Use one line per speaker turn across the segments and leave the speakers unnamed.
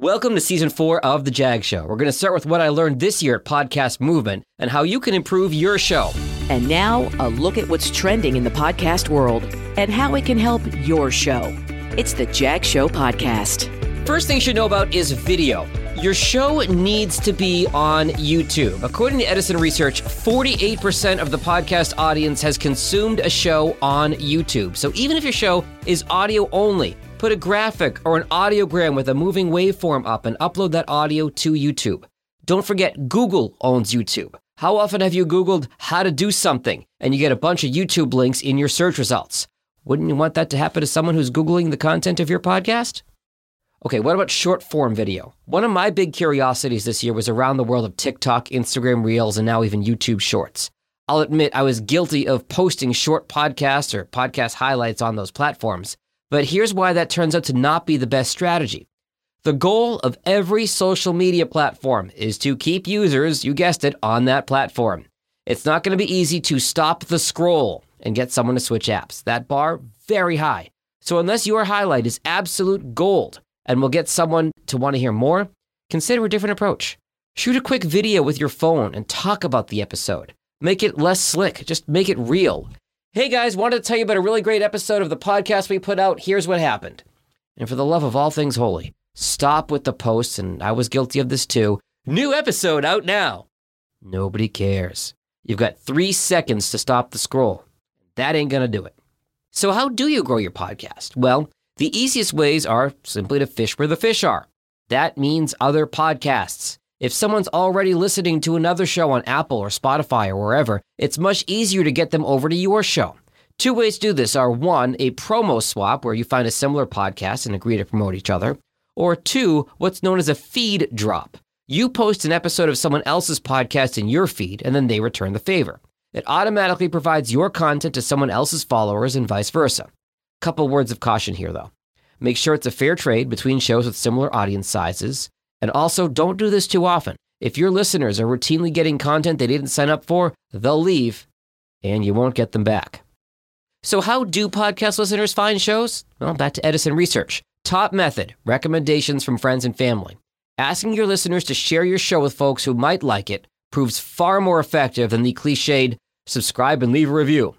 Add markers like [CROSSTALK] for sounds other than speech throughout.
Welcome to season four of The Jag Show. We're going to start with what I learned this year at Podcast Movement and how you can improve your show.
And now, a look at what's trending in the podcast world and how it can help your show. It's the Jag Show Podcast.
First thing you should know about is video. Your show needs to be on YouTube. According to Edison Research, 48% of the podcast audience has consumed a show on YouTube. So even if your show is audio only, put a graphic or an audiogram with a moving waveform up and upload that audio to YouTube. Don't forget, Google owns YouTube. How often have you Googled how to do something and you get a bunch of YouTube links in your search results? Wouldn't you want that to happen to someone who's Googling the content of your podcast? Okay, what about short form video? One of my big curiosities this year was around the world of TikTok, Instagram Reels, and now even YouTube Shorts. I'll admit I was guilty of posting short podcasts or podcast highlights on those platforms, but here's why that turns out to not be the best strategy. The goal of every social media platform is to keep users, you guessed it, on that platform. It's not going to be easy to stop the scroll and get someone to switch apps. That bar, very high. So, unless your highlight is absolute gold and will get someone to want to hear more, consider a different approach. Shoot a quick video with your phone and talk about the episode. Make it less slick, just make it real. Hey guys, wanted to tell you about a really great episode of the podcast we put out. Here's what happened. And for the love of all things holy, stop with the posts, and I was guilty of this too. New episode out now. Nobody cares. You've got three seconds to stop the scroll. That ain't gonna do it. So, how do you grow your podcast? Well, the easiest ways are simply to fish where the fish are. That means other podcasts. If someone's already listening to another show on Apple or Spotify or wherever, it's much easier to get them over to your show. Two ways to do this are one, a promo swap where you find a similar podcast and agree to promote each other, or two, what's known as a feed drop. You post an episode of someone else's podcast in your feed and then they return the favor. It automatically provides your content to someone else's followers and vice versa. Couple words of caution here though. Make sure it's a fair trade between shows with similar audience sizes. And also, don't do this too often. If your listeners are routinely getting content they didn't sign up for, they'll leave and you won't get them back. So, how do podcast listeners find shows? Well, back to Edison Research. Top method recommendations from friends and family. Asking your listeners to share your show with folks who might like it proves far more effective than the cliched subscribe and leave a review.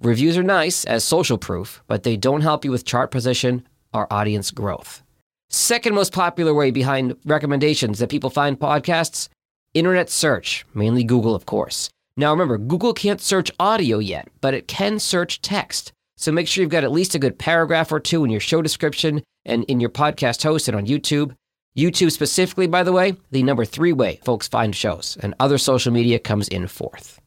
Reviews are nice as social proof, but they don't help you with chart position or audience growth. Second most popular way behind recommendations that people find podcasts internet search, mainly Google, of course. Now remember, Google can't search audio yet, but it can search text. So make sure you've got at least a good paragraph or two in your show description and in your podcast host and on YouTube. YouTube specifically, by the way, the number three way folks find shows, and other social media comes in fourth.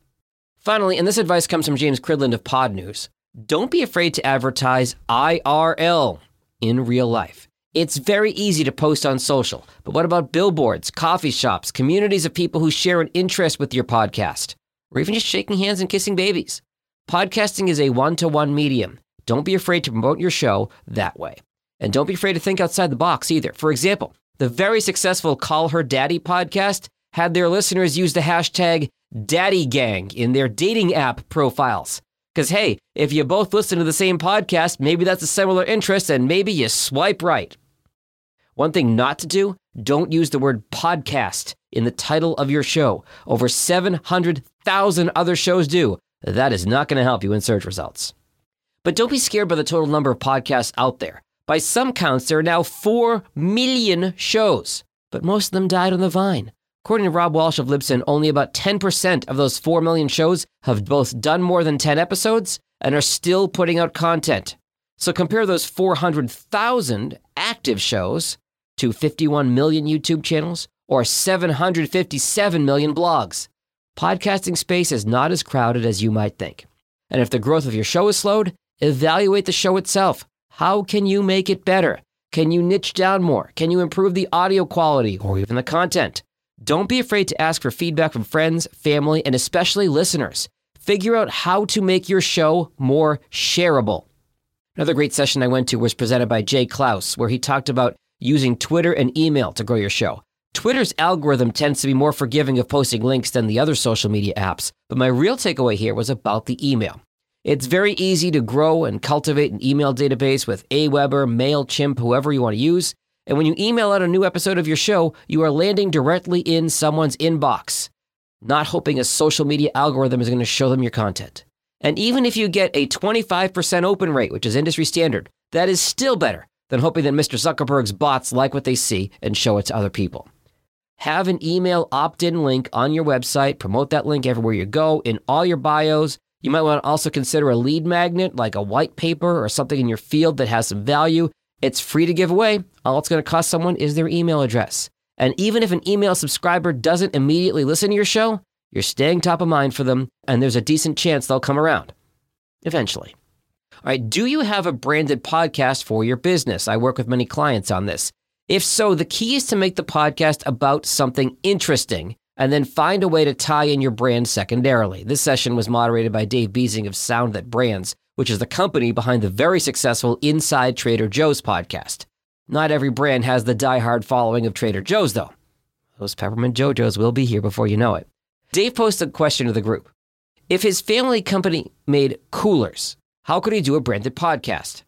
Finally, and this advice comes from James Cridland of PodNews don't be afraid to advertise IRL in real life. It's very easy to post on social, but what about billboards, coffee shops, communities of people who share an interest with your podcast, or even just shaking hands and kissing babies? Podcasting is a one to one medium. Don't be afraid to promote your show that way. And don't be afraid to think outside the box either. For example, the very successful Call Her Daddy podcast had their listeners use the hashtag Daddy Gang in their dating app profiles. Because, hey, if you both listen to the same podcast, maybe that's a similar interest and maybe you swipe right. One thing not to do don't use the word podcast in the title of your show. Over 700,000 other shows do. That is not going to help you in search results. But don't be scared by the total number of podcasts out there. By some counts, there are now 4 million shows, but most of them died on the vine. According to Rob Walsh of Libsyn, only about 10% of those 4 million shows have both done more than 10 episodes and are still putting out content. So compare those 400,000 active shows to 51 million YouTube channels or 757 million blogs. Podcasting space is not as crowded as you might think. And if the growth of your show is slowed, evaluate the show itself. How can you make it better? Can you niche down more? Can you improve the audio quality or even the content? Don't be afraid to ask for feedback from friends, family, and especially listeners. Figure out how to make your show more shareable. Another great session I went to was presented by Jay Clouse, where he talked about using Twitter and email to grow your show. Twitter's algorithm tends to be more forgiving of posting links than the other social media apps, but my real takeaway here was about the email. It's very easy to grow and cultivate an email database with Aweber, MailChimp, whoever you want to use. And when you email out a new episode of your show, you are landing directly in someone's inbox, not hoping a social media algorithm is going to show them your content. And even if you get a 25% open rate, which is industry standard, that is still better than hoping that Mr. Zuckerberg's bots like what they see and show it to other people. Have an email opt in link on your website, promote that link everywhere you go, in all your bios. You might want to also consider a lead magnet like a white paper or something in your field that has some value. It's free to give away. All it's going to cost someone is their email address. And even if an email subscriber doesn't immediately listen to your show, you're staying top of mind for them, and there's a decent chance they'll come around eventually. All right, do you have a branded podcast for your business? I work with many clients on this. If so, the key is to make the podcast about something interesting and then find a way to tie in your brand secondarily. This session was moderated by Dave Beasing of Sound That Brands, which is the company behind the very successful Inside Trader Joe's podcast. Not every brand has the die-hard following of Trader Joe's, though. Those peppermint Joe-Joe's will be here before you know it. Dave posted a question to the group. If his family company made coolers, how could he do a branded podcast?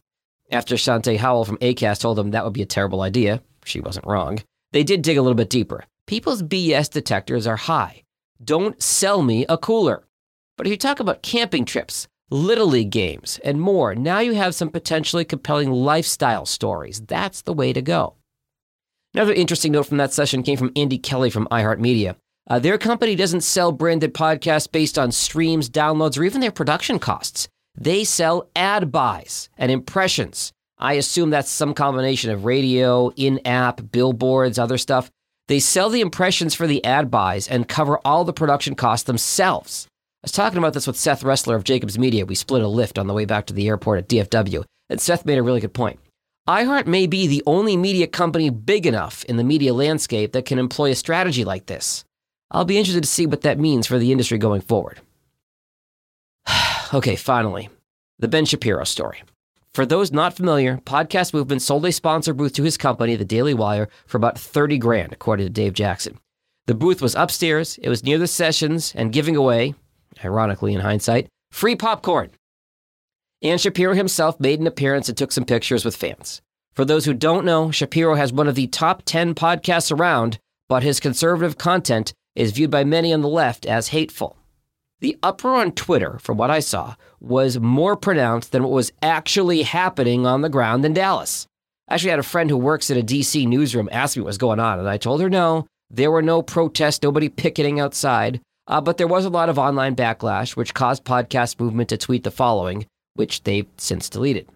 After Shante Howell from ACAST told him that would be a terrible idea, she wasn't wrong, they did dig a little bit deeper. People's BS detectors are high. Don't sell me a cooler. But if you talk about camping trips, Little League games, and more, now you have some potentially compelling lifestyle stories. That's the way to go. Another interesting note from that session came from Andy Kelly from iHeartMedia. Uh, their company doesn't sell branded podcasts based on streams, downloads, or even their production costs. They sell ad buys and impressions. I assume that's some combination of radio, in app, billboards, other stuff. They sell the impressions for the ad buys and cover all the production costs themselves. I was talking about this with Seth Resler of Jacobs Media. We split a Lyft on the way back to the airport at DFW, and Seth made a really good point. iHeart may be the only media company big enough in the media landscape that can employ a strategy like this. I'll be interested to see what that means for the industry going forward. [SIGHS] okay, finally, the Ben Shapiro story. For those not familiar, Podcast Movement sold a sponsor booth to his company, The Daily Wire, for about 30 grand, according to Dave Jackson. The booth was upstairs, it was near the sessions, and giving away, ironically in hindsight, free popcorn. And Shapiro himself made an appearance and took some pictures with fans. For those who don't know, Shapiro has one of the top 10 podcasts around, but his conservative content is viewed by many on the left as hateful. The uproar on Twitter, from what I saw, was more pronounced than what was actually happening on the ground in Dallas. I actually had a friend who works at a DC newsroom ask me what was going on, and I told her no, there were no protests, nobody picketing outside. Uh, but there was a lot of online backlash, which caused Podcast Movement to tweet the following, which they've since deleted.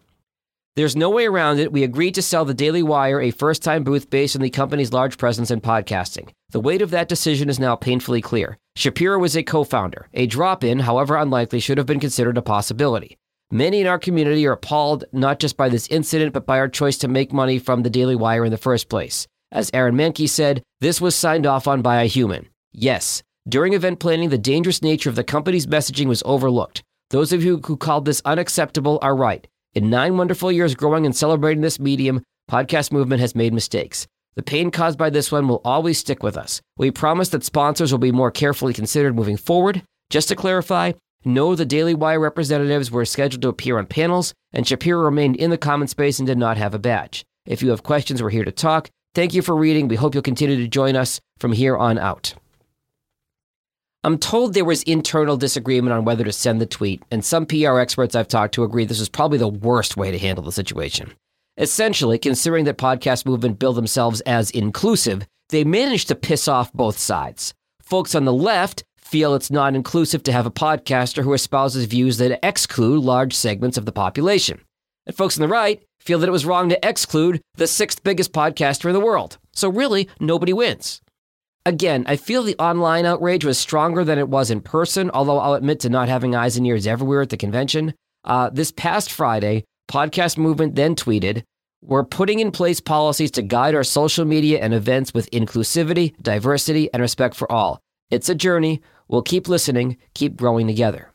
There's no way around it. We agreed to sell the Daily Wire a first time booth based on the company's large presence in podcasting. The weight of that decision is now painfully clear. Shapiro was a co founder. A drop in, however unlikely, should have been considered a possibility. Many in our community are appalled not just by this incident, but by our choice to make money from the Daily Wire in the first place. As Aaron Mahnke said, this was signed off on by a human. Yes, during event planning, the dangerous nature of the company's messaging was overlooked. Those of you who called this unacceptable are right. In nine wonderful years growing and celebrating this medium, Podcast Movement has made mistakes. The pain caused by this one will always stick with us. We promise that sponsors will be more carefully considered moving forward. Just to clarify, no, the Daily Wire representatives were scheduled to appear on panels, and Shapiro remained in the common space and did not have a badge. If you have questions, we're here to talk. Thank you for reading. We hope you'll continue to join us from here on out. I'm told there was internal disagreement on whether to send the tweet, and some PR experts I've talked to agree this was probably the worst way to handle the situation. Essentially, considering that podcast movement bill themselves as inclusive, they managed to piss off both sides. Folks on the left feel it's not inclusive to have a podcaster who espouses views that exclude large segments of the population. And folks on the right feel that it was wrong to exclude the sixth biggest podcaster in the world. So really, nobody wins. Again, I feel the online outrage was stronger than it was in person, although I'll admit to not having eyes and ears everywhere at the convention. Uh, this past Friday, Podcast Movement then tweeted, We're putting in place policies to guide our social media and events with inclusivity, diversity, and respect for all. It's a journey. We'll keep listening, keep growing together.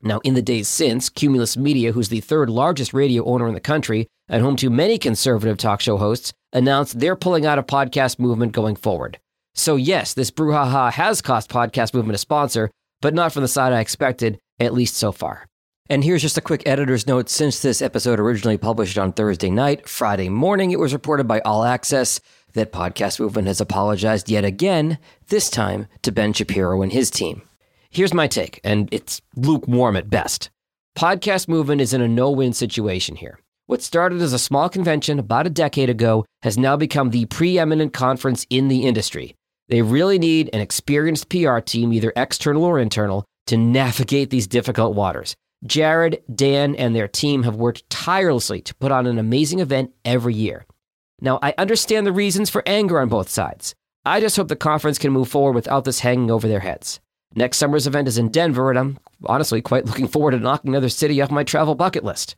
Now, in the days since, Cumulus Media, who's the third largest radio owner in the country and home to many conservative talk show hosts, announced they're pulling out a podcast movement going forward. So, yes, this brouhaha has cost Podcast Movement a sponsor, but not from the side I expected, at least so far. And here's just a quick editor's note. Since this episode originally published on Thursday night, Friday morning, it was reported by All Access that Podcast Movement has apologized yet again, this time to Ben Shapiro and his team. Here's my take, and it's lukewarm at best. Podcast Movement is in a no win situation here. What started as a small convention about a decade ago has now become the preeminent conference in the industry. They really need an experienced PR team, either external or internal, to navigate these difficult waters. Jared, Dan, and their team have worked tirelessly to put on an amazing event every year. Now, I understand the reasons for anger on both sides. I just hope the conference can move forward without this hanging over their heads. Next summer's event is in Denver, and I'm honestly quite looking forward to knocking another city off my travel bucket list.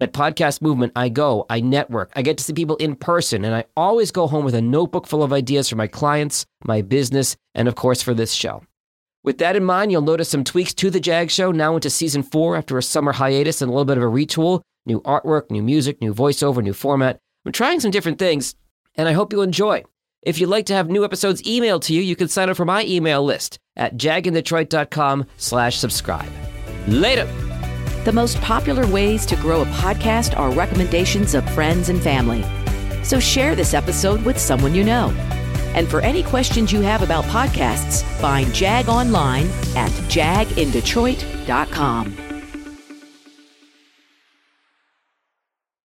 At Podcast Movement, I go, I network, I get to see people in person, and I always go home with a notebook full of ideas for my clients, my business, and of course for this show. With that in mind, you'll notice some tweaks to the Jag Show now into season four after a summer hiatus and a little bit of a retool. New artwork, new music, new voiceover, new format. I'm trying some different things, and I hope you'll enjoy. If you'd like to have new episodes emailed to you, you can sign up for my email list at jagindetroit.com slash subscribe. Later!
The most popular ways to grow a podcast are recommendations of friends and family. So share this episode with someone you know. And for any questions you have about podcasts, find Jag online at jagindetroit.com.